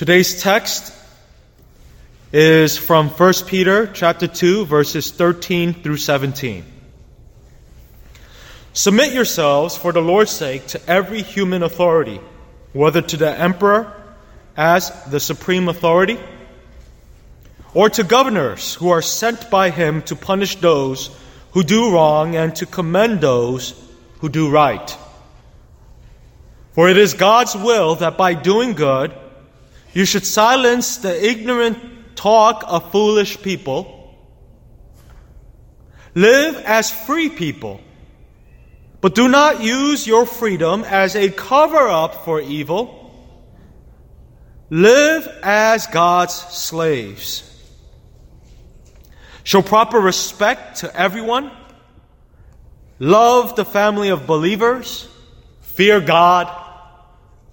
Today's text is from 1 Peter chapter 2 verses 13 through 17. Submit yourselves for the Lord's sake to every human authority, whether to the emperor as the supreme authority or to governors who are sent by him to punish those who do wrong and to commend those who do right. For it is God's will that by doing good, you should silence the ignorant talk of foolish people. Live as free people, but do not use your freedom as a cover up for evil. Live as God's slaves. Show proper respect to everyone. Love the family of believers. Fear God.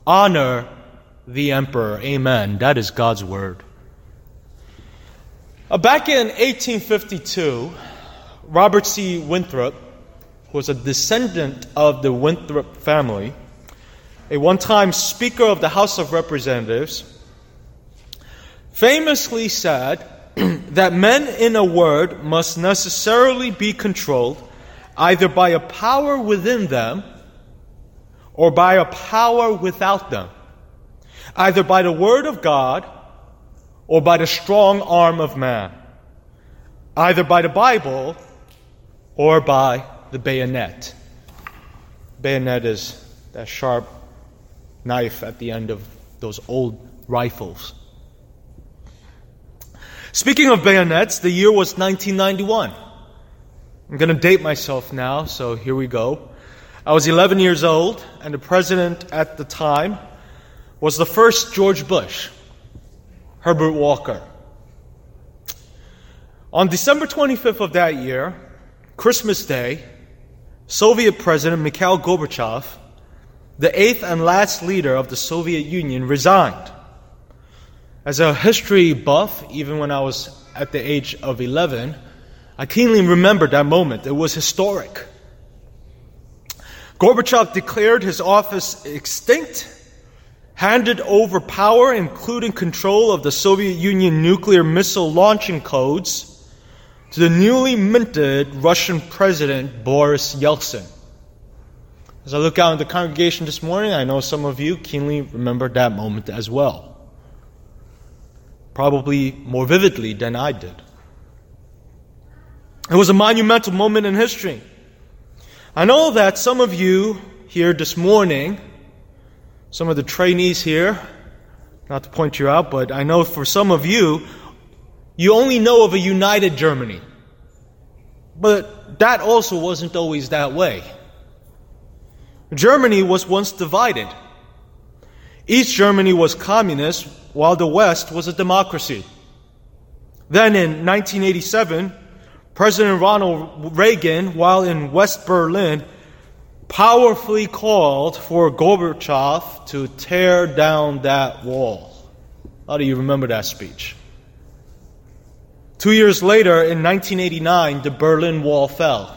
Honor the emperor. Amen. That is God's word. Uh, back in 1852, Robert C. Winthrop, who was a descendant of the Winthrop family, a one time Speaker of the House of Representatives, famously said that men, in a word, must necessarily be controlled either by a power within them or by a power without them either by the word of God or by the strong arm of man, either by the Bible or by the bayonet. Bayonet is that sharp knife at the end of those old rifles. Speaking of bayonets, the year was 1991. I'm going to date myself now, so here we go. I was 11 years old, and the president at the time was the first George Bush, Herbert Walker. On December 25th of that year, Christmas Day, Soviet President Mikhail Gorbachev, the eighth and last leader of the Soviet Union, resigned. As a history buff, even when I was at the age of 11, I keenly remember that moment. It was historic. Gorbachev declared his office extinct handed over power, including control of the Soviet Union nuclear missile launching codes, to the newly minted Russian President Boris Yeltsin. As I look out in the congregation this morning, I know some of you keenly remember that moment as well. Probably more vividly than I did. It was a monumental moment in history. I know that some of you here this morning some of the trainees here, not to point you out, but I know for some of you, you only know of a united Germany. But that also wasn't always that way. Germany was once divided. East Germany was communist, while the West was a democracy. Then in 1987, President Ronald Reagan, while in West Berlin, powerfully called for Gorbachev to tear down that wall. How do you remember that speech? Two years later, in 1989, the Berlin Wall fell.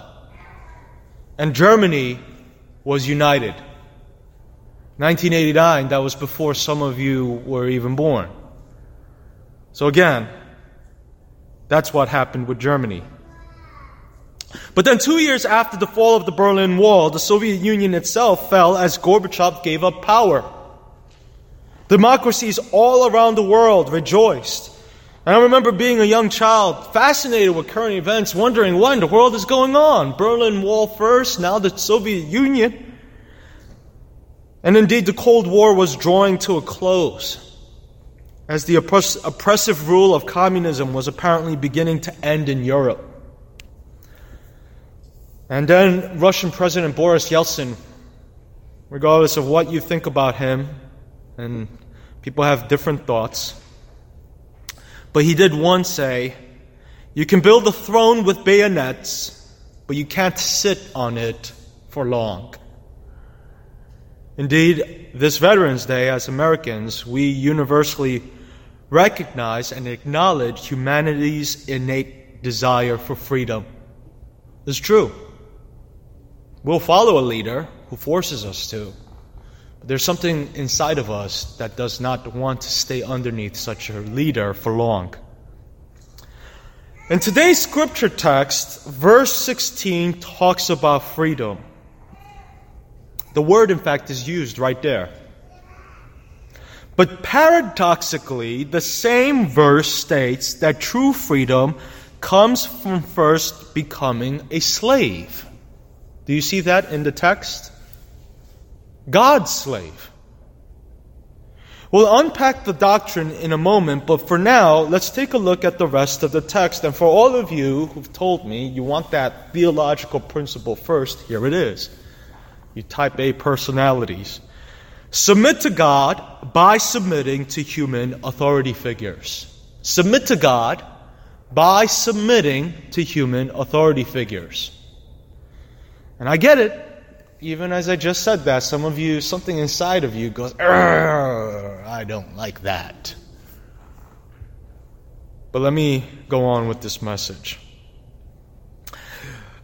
And Germany was united. 1989, that was before some of you were even born. So again, that's what happened with Germany. But then, two years after the fall of the Berlin Wall, the Soviet Union itself fell as Gorbachev gave up power. Democracies all around the world rejoiced. And I remember being a young child, fascinated with current events, wondering what in the world is going on. Berlin Wall first, now the Soviet Union. And indeed, the Cold War was drawing to a close as the oppress- oppressive rule of communism was apparently beginning to end in Europe. And then Russian President Boris Yeltsin, regardless of what you think about him, and people have different thoughts, but he did once say, You can build a throne with bayonets, but you can't sit on it for long. Indeed, this Veterans Day, as Americans, we universally recognize and acknowledge humanity's innate desire for freedom. It's true. We'll follow a leader who forces us to. But There's something inside of us that does not want to stay underneath such a leader for long. In today's scripture text, verse 16 talks about freedom. The word, in fact, is used right there. But paradoxically, the same verse states that true freedom comes from first becoming a slave. Do you see that in the text? God's slave. We'll unpack the doctrine in a moment, but for now, let's take a look at the rest of the text. And for all of you who've told me you want that theological principle first, here it is. You type A personalities. Submit to God by submitting to human authority figures. Submit to God by submitting to human authority figures. And I get it. Even as I just said that, some of you, something inside of you goes, I don't like that. But let me go on with this message.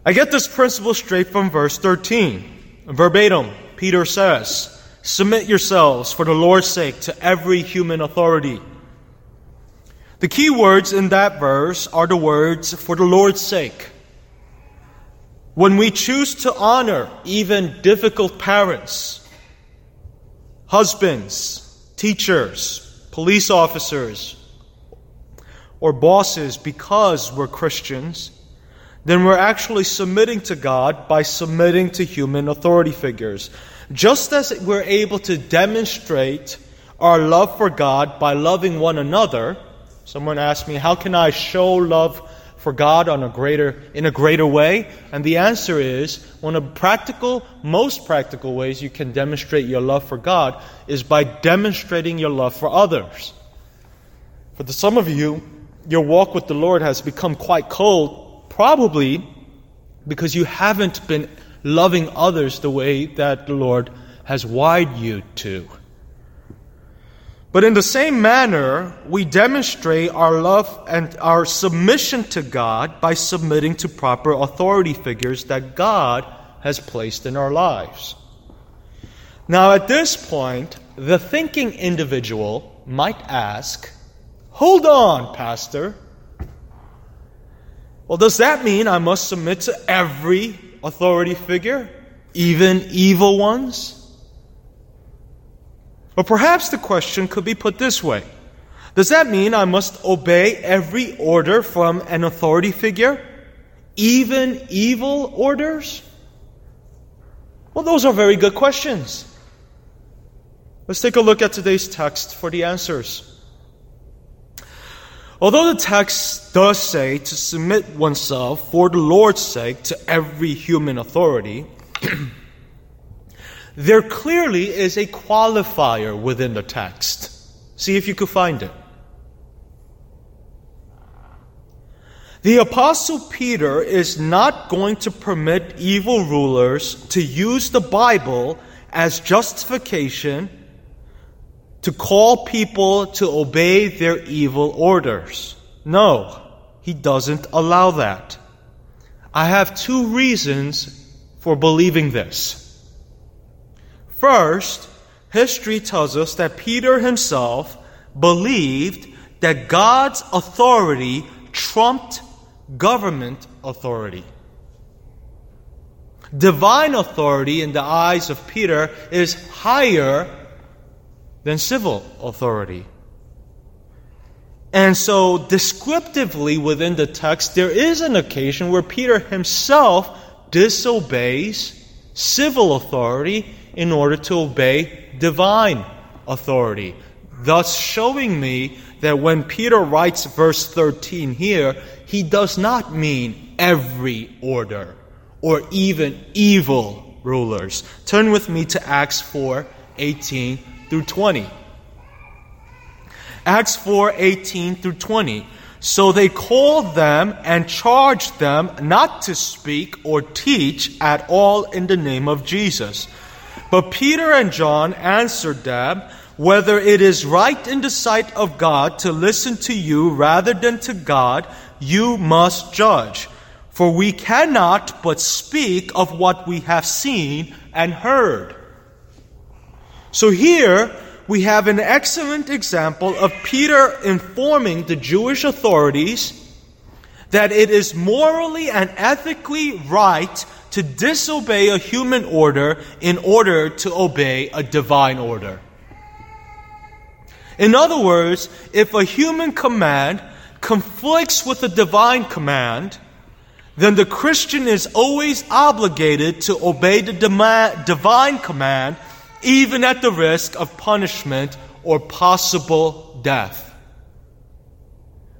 I get this principle straight from verse 13. Verbatim, Peter says, Submit yourselves for the Lord's sake to every human authority. The key words in that verse are the words for the Lord's sake. When we choose to honor even difficult parents, husbands, teachers, police officers, or bosses because we're Christians, then we're actually submitting to God by submitting to human authority figures. Just as we're able to demonstrate our love for God by loving one another, someone asked me, how can I show love for God on a greater, in a greater way? And the answer is, one of practical, most practical ways you can demonstrate your love for God is by demonstrating your love for others. For the, some of you, your walk with the Lord has become quite cold Probably because you haven't been loving others the way that the Lord has wired you to. But in the same manner, we demonstrate our love and our submission to God by submitting to proper authority figures that God has placed in our lives. Now, at this point, the thinking individual might ask, Hold on, Pastor. Well, does that mean I must submit to every authority figure, even evil ones? Or perhaps the question could be put this way Does that mean I must obey every order from an authority figure, even evil orders? Well, those are very good questions. Let's take a look at today's text for the answers. Although the text does say to submit oneself for the Lord's sake to every human authority, there clearly is a qualifier within the text. See if you could find it. The Apostle Peter is not going to permit evil rulers to use the Bible as justification to call people to obey their evil orders. No, he doesn't allow that. I have two reasons for believing this. First, history tells us that Peter himself believed that God's authority trumped government authority. Divine authority in the eyes of Peter is higher than civil authority. And so, descriptively within the text, there is an occasion where Peter himself disobeys civil authority in order to obey divine authority. Thus, showing me that when Peter writes verse 13 here, he does not mean every order or even evil rulers. Turn with me to Acts 4 18 through 20. Acts 4 18 through 20. So they called them and charged them not to speak or teach at all in the name of Jesus. But Peter and John answered them, Whether it is right in the sight of God to listen to you rather than to God, you must judge. For we cannot but speak of what we have seen and heard. So here we have an excellent example of Peter informing the Jewish authorities that it is morally and ethically right to disobey a human order in order to obey a divine order. In other words, if a human command conflicts with a divine command, then the Christian is always obligated to obey the divine command even at the risk of punishment or possible death.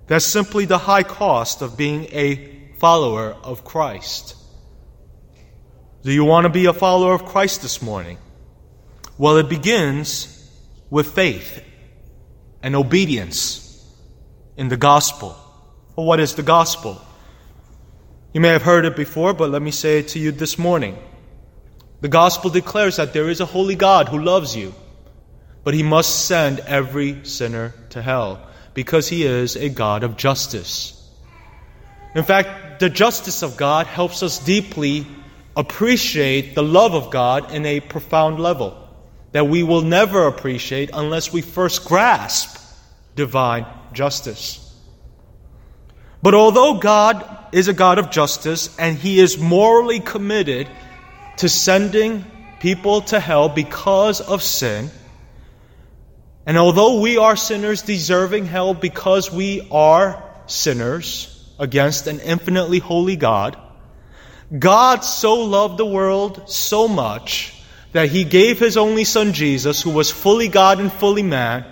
That's simply the high cost of being a follower of Christ. Do you want to be a follower of Christ this morning? Well, it begins with faith and obedience in the gospel. Well, what is the gospel? You may have heard it before, but let me say it to you this morning. The gospel declares that there is a holy God who loves you, but he must send every sinner to hell because he is a God of justice. In fact, the justice of God helps us deeply appreciate the love of God in a profound level that we will never appreciate unless we first grasp divine justice. But although God is a God of justice and he is morally committed to sending people to hell because of sin. And although we are sinners deserving hell because we are sinners against an infinitely holy God, God so loved the world so much that he gave his only son Jesus, who was fully God and fully man,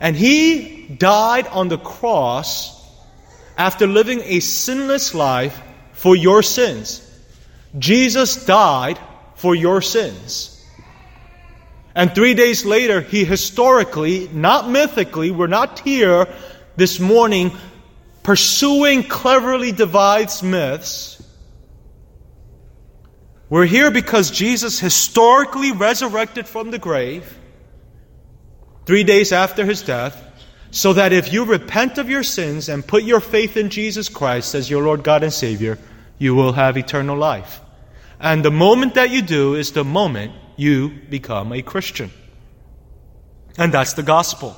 and he died on the cross after living a sinless life for your sins. Jesus died for your sins. And three days later, he historically, not mythically, we're not here this morning pursuing cleverly devised myths. We're here because Jesus historically resurrected from the grave three days after his death, so that if you repent of your sins and put your faith in Jesus Christ as your Lord God and Savior, you will have eternal life. And the moment that you do is the moment you become a Christian. And that's the gospel.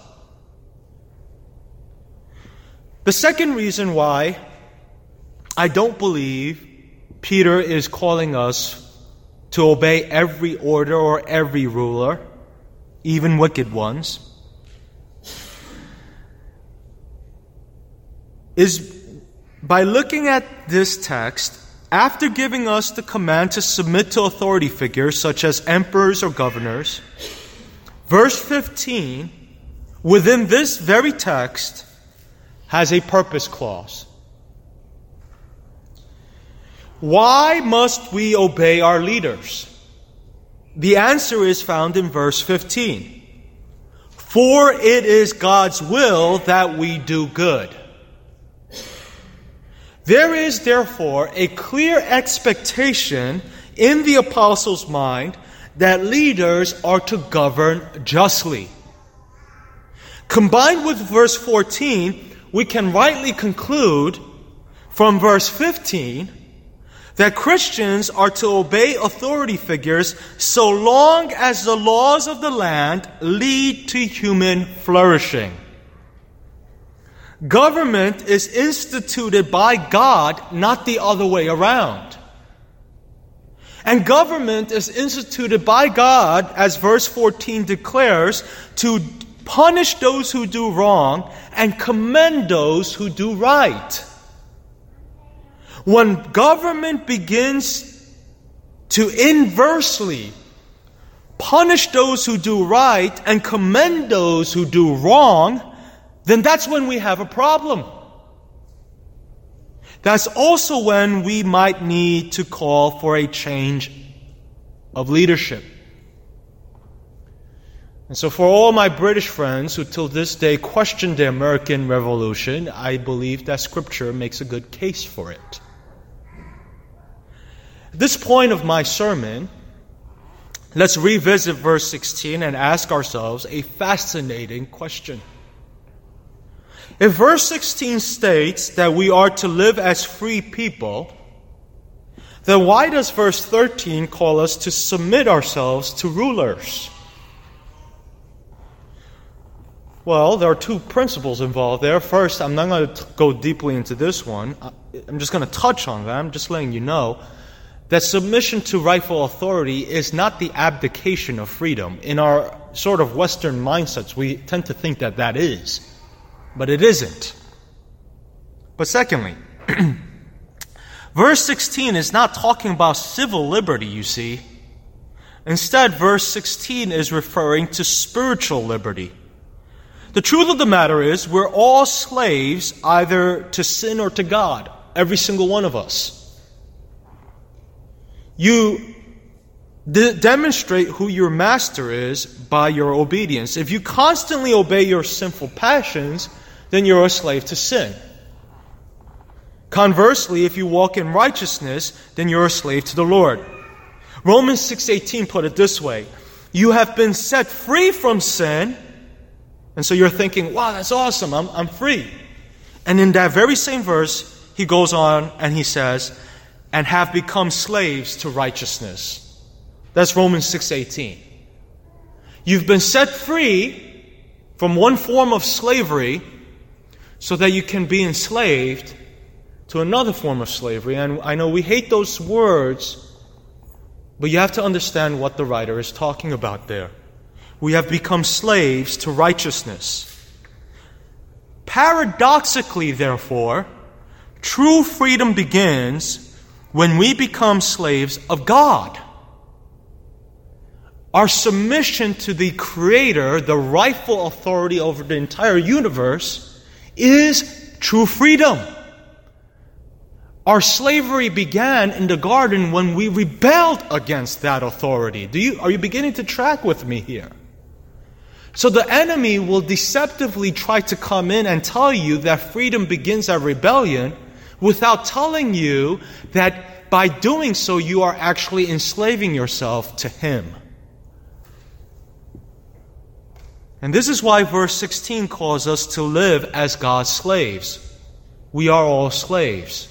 The second reason why I don't believe Peter is calling us to obey every order or every ruler, even wicked ones, is by looking at this text after giving us the command to submit to authority figures such as emperors or governors, verse 15, within this very text, has a purpose clause. Why must we obey our leaders? The answer is found in verse 15. For it is God's will that we do good. There is therefore a clear expectation in the apostles' mind that leaders are to govern justly. Combined with verse 14, we can rightly conclude from verse 15 that Christians are to obey authority figures so long as the laws of the land lead to human flourishing. Government is instituted by God, not the other way around. And government is instituted by God, as verse 14 declares, to punish those who do wrong and commend those who do right. When government begins to inversely punish those who do right and commend those who do wrong, then that's when we have a problem. That's also when we might need to call for a change of leadership. And so, for all my British friends who till this day question the American Revolution, I believe that Scripture makes a good case for it. This point of my sermon, let's revisit verse 16 and ask ourselves a fascinating question. If verse 16 states that we are to live as free people, then why does verse 13 call us to submit ourselves to rulers? Well, there are two principles involved there. First, I'm not going to go deeply into this one. I'm just going to touch on that. I'm just letting you know that submission to rightful authority is not the abdication of freedom. In our sort of Western mindsets, we tend to think that that is, but it isn't. But secondly, verse 16 is not talking about civil liberty, you see. Instead, verse 16 is referring to spiritual liberty. The truth of the matter is, we're all slaves either to sin or to God, every single one of us. You de- demonstrate who your master is by your obedience. If you constantly obey your sinful passions, then you're a slave to sin. Conversely, if you walk in righteousness, then you're a slave to the Lord. Romans 6:18 put it this way: You have been set free from sin, and so you're thinking, "Wow, that's awesome. I'm, I'm free." And in that very same verse, he goes on and he says, and have become slaves to righteousness. That's Romans 6:18. You've been set free from one form of slavery so that you can be enslaved to another form of slavery. And I know we hate those words, but you have to understand what the writer is talking about there. We have become slaves to righteousness. Paradoxically, therefore, true freedom begins when we become slaves of God. Our submission to the Creator, the rightful authority over the entire universe, is true freedom. Our slavery began in the garden when we rebelled against that authority. Do you, are you beginning to track with me here? So the enemy will deceptively try to come in and tell you that freedom begins at rebellion without telling you that by doing so, you are actually enslaving yourself to Him. And this is why verse 16 calls us to live as God's slaves. We are all slaves.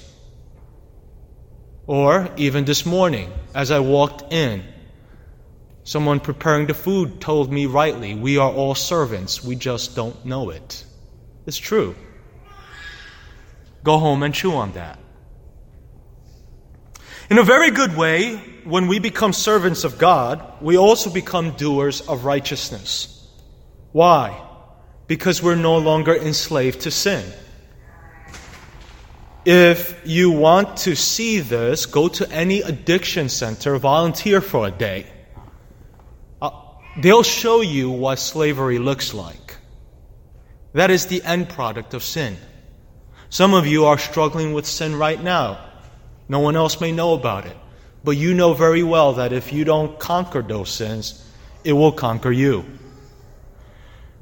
Or even this morning, as I walked in, someone preparing the food told me rightly, we are all servants, we just don't know it. It's true. Go home and chew on that. In a very good way, when we become servants of God, we also become doers of righteousness. Why? Because we're no longer enslaved to sin. If you want to see this, go to any addiction center, volunteer for a day. Uh, they'll show you what slavery looks like. That is the end product of sin. Some of you are struggling with sin right now. No one else may know about it. But you know very well that if you don't conquer those sins, it will conquer you.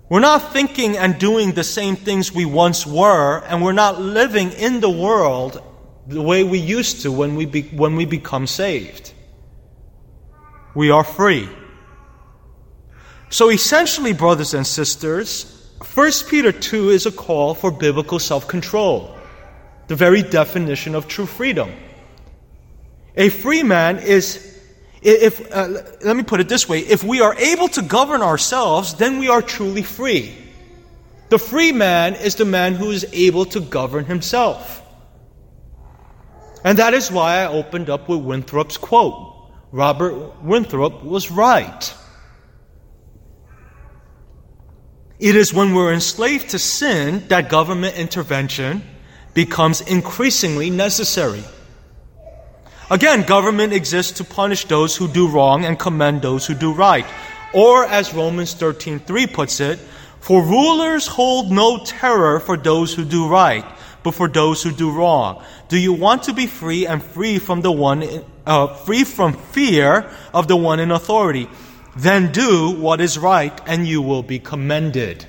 We're not thinking and doing the same things we once were, and we're not living in the world the way we used to when we, be, when we become saved. We are free. So essentially, brothers and sisters, 1 Peter 2 is a call for biblical self control, the very definition of true freedom. A free man is, if, uh, let me put it this way if we are able to govern ourselves, then we are truly free. The free man is the man who is able to govern himself. And that is why I opened up with Winthrop's quote. Robert Winthrop was right. It is when we're enslaved to sin that government intervention becomes increasingly necessary. Again, government exists to punish those who do wrong and commend those who do right. Or as Romans 13:3 puts it, for rulers hold no terror for those who do right, but for those who do wrong. Do you want to be free and free from the one uh, free from fear of the one in authority? Then do what is right, and you will be commended.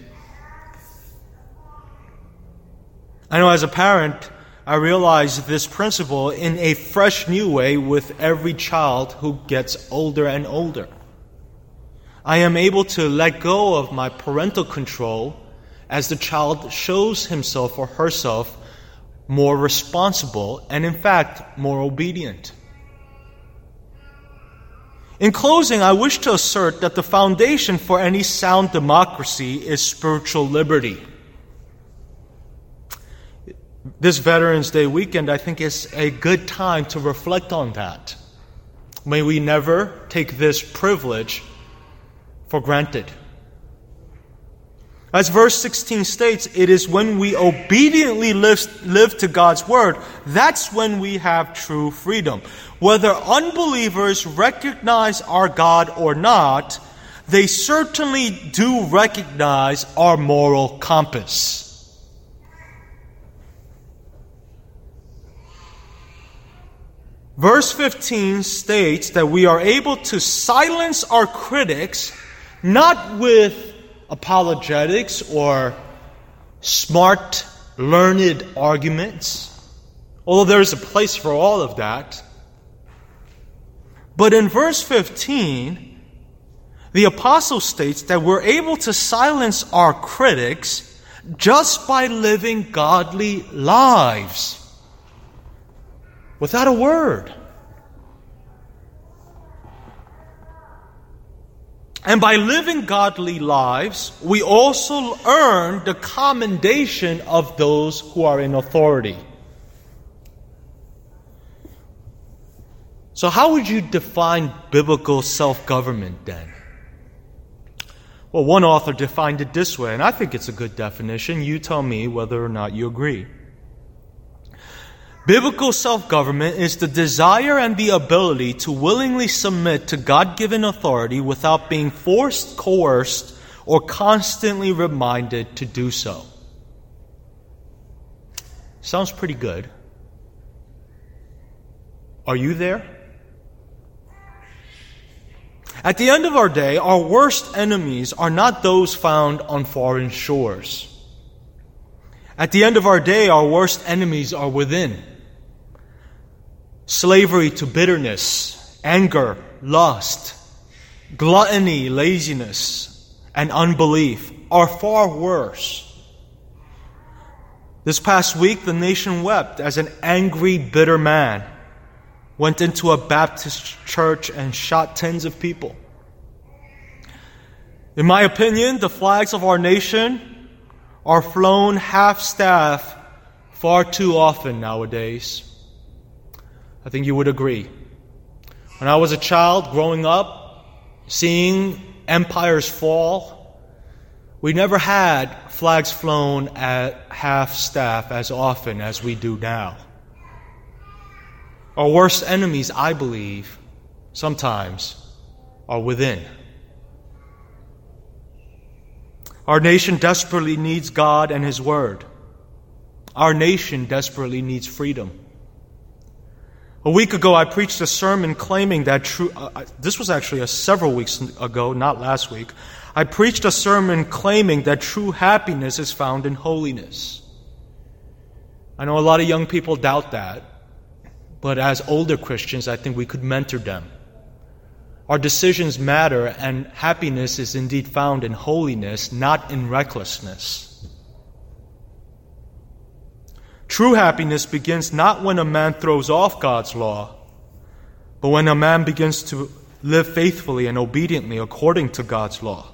I know as a parent, I realize this principle in a fresh new way with every child who gets older and older. I am able to let go of my parental control as the child shows himself or herself more responsible and, in fact, more obedient. In closing, I wish to assert that the foundation for any sound democracy is spiritual liberty. This Veterans Day weekend, I think, is a good time to reflect on that. May we never take this privilege for granted. As verse 16 states, it is when we obediently live, live to God's word, that's when we have true freedom. Whether unbelievers recognize our God or not, they certainly do recognize our moral compass. Verse 15 states that we are able to silence our critics not with apologetics or smart, learned arguments, although there's a place for all of that. But in verse 15, the apostle states that we're able to silence our critics just by living godly lives without a word. And by living godly lives, we also earn the commendation of those who are in authority. So, how would you define biblical self government then? Well, one author defined it this way, and I think it's a good definition. You tell me whether or not you agree. Biblical self government is the desire and the ability to willingly submit to God given authority without being forced, coerced, or constantly reminded to do so. Sounds pretty good. Are you there? At the end of our day, our worst enemies are not those found on foreign shores. At the end of our day, our worst enemies are within. Slavery to bitterness, anger, lust, gluttony, laziness, and unbelief are far worse. This past week, the nation wept as an angry, bitter man went into a Baptist church and shot tens of people. In my opinion, the flags of our nation are flown half staff far too often nowadays. I think you would agree. When I was a child growing up, seeing empires fall, we never had flags flown at half staff as often as we do now. Our worst enemies, I believe, sometimes are within. Our nation desperately needs God and His Word. Our nation desperately needs freedom. A week ago, I preached a sermon claiming that true. Uh, this was actually a several weeks ago, not last week. I preached a sermon claiming that true happiness is found in holiness. I know a lot of young people doubt that, but as older Christians, I think we could mentor them. Our decisions matter, and happiness is indeed found in holiness, not in recklessness. True happiness begins not when a man throws off God's law, but when a man begins to live faithfully and obediently according to God's law.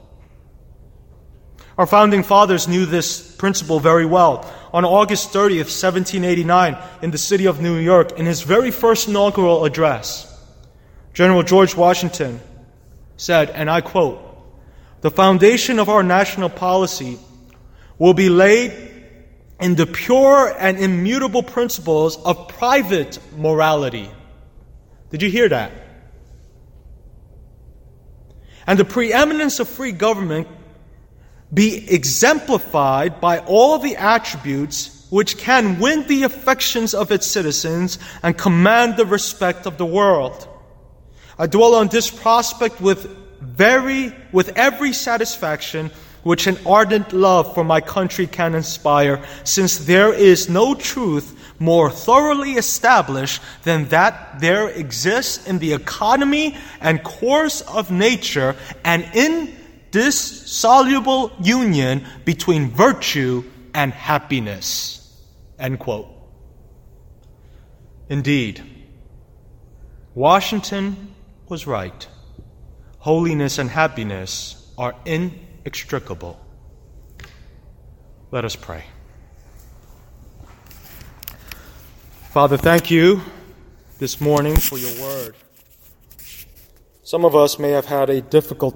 Our founding fathers knew this principle very well. On August 30th, 1789, in the city of New York, in his very first inaugural address, General George Washington said, and I quote, The foundation of our national policy will be laid in the pure and immutable principles of private morality. Did you hear that? And the preeminence of free government be exemplified by all the attributes which can win the affections of its citizens and command the respect of the world. I dwell on this prospect with very, with every satisfaction which an ardent love for my country can inspire, since there is no truth more thoroughly established than that there exists in the economy and course of nature an indissoluble union between virtue and happiness. End quote. Indeed, Washington was right. holiness and happiness are inextricable. Let us pray. Father, thank you this morning for your word. Some of us may have had a difficult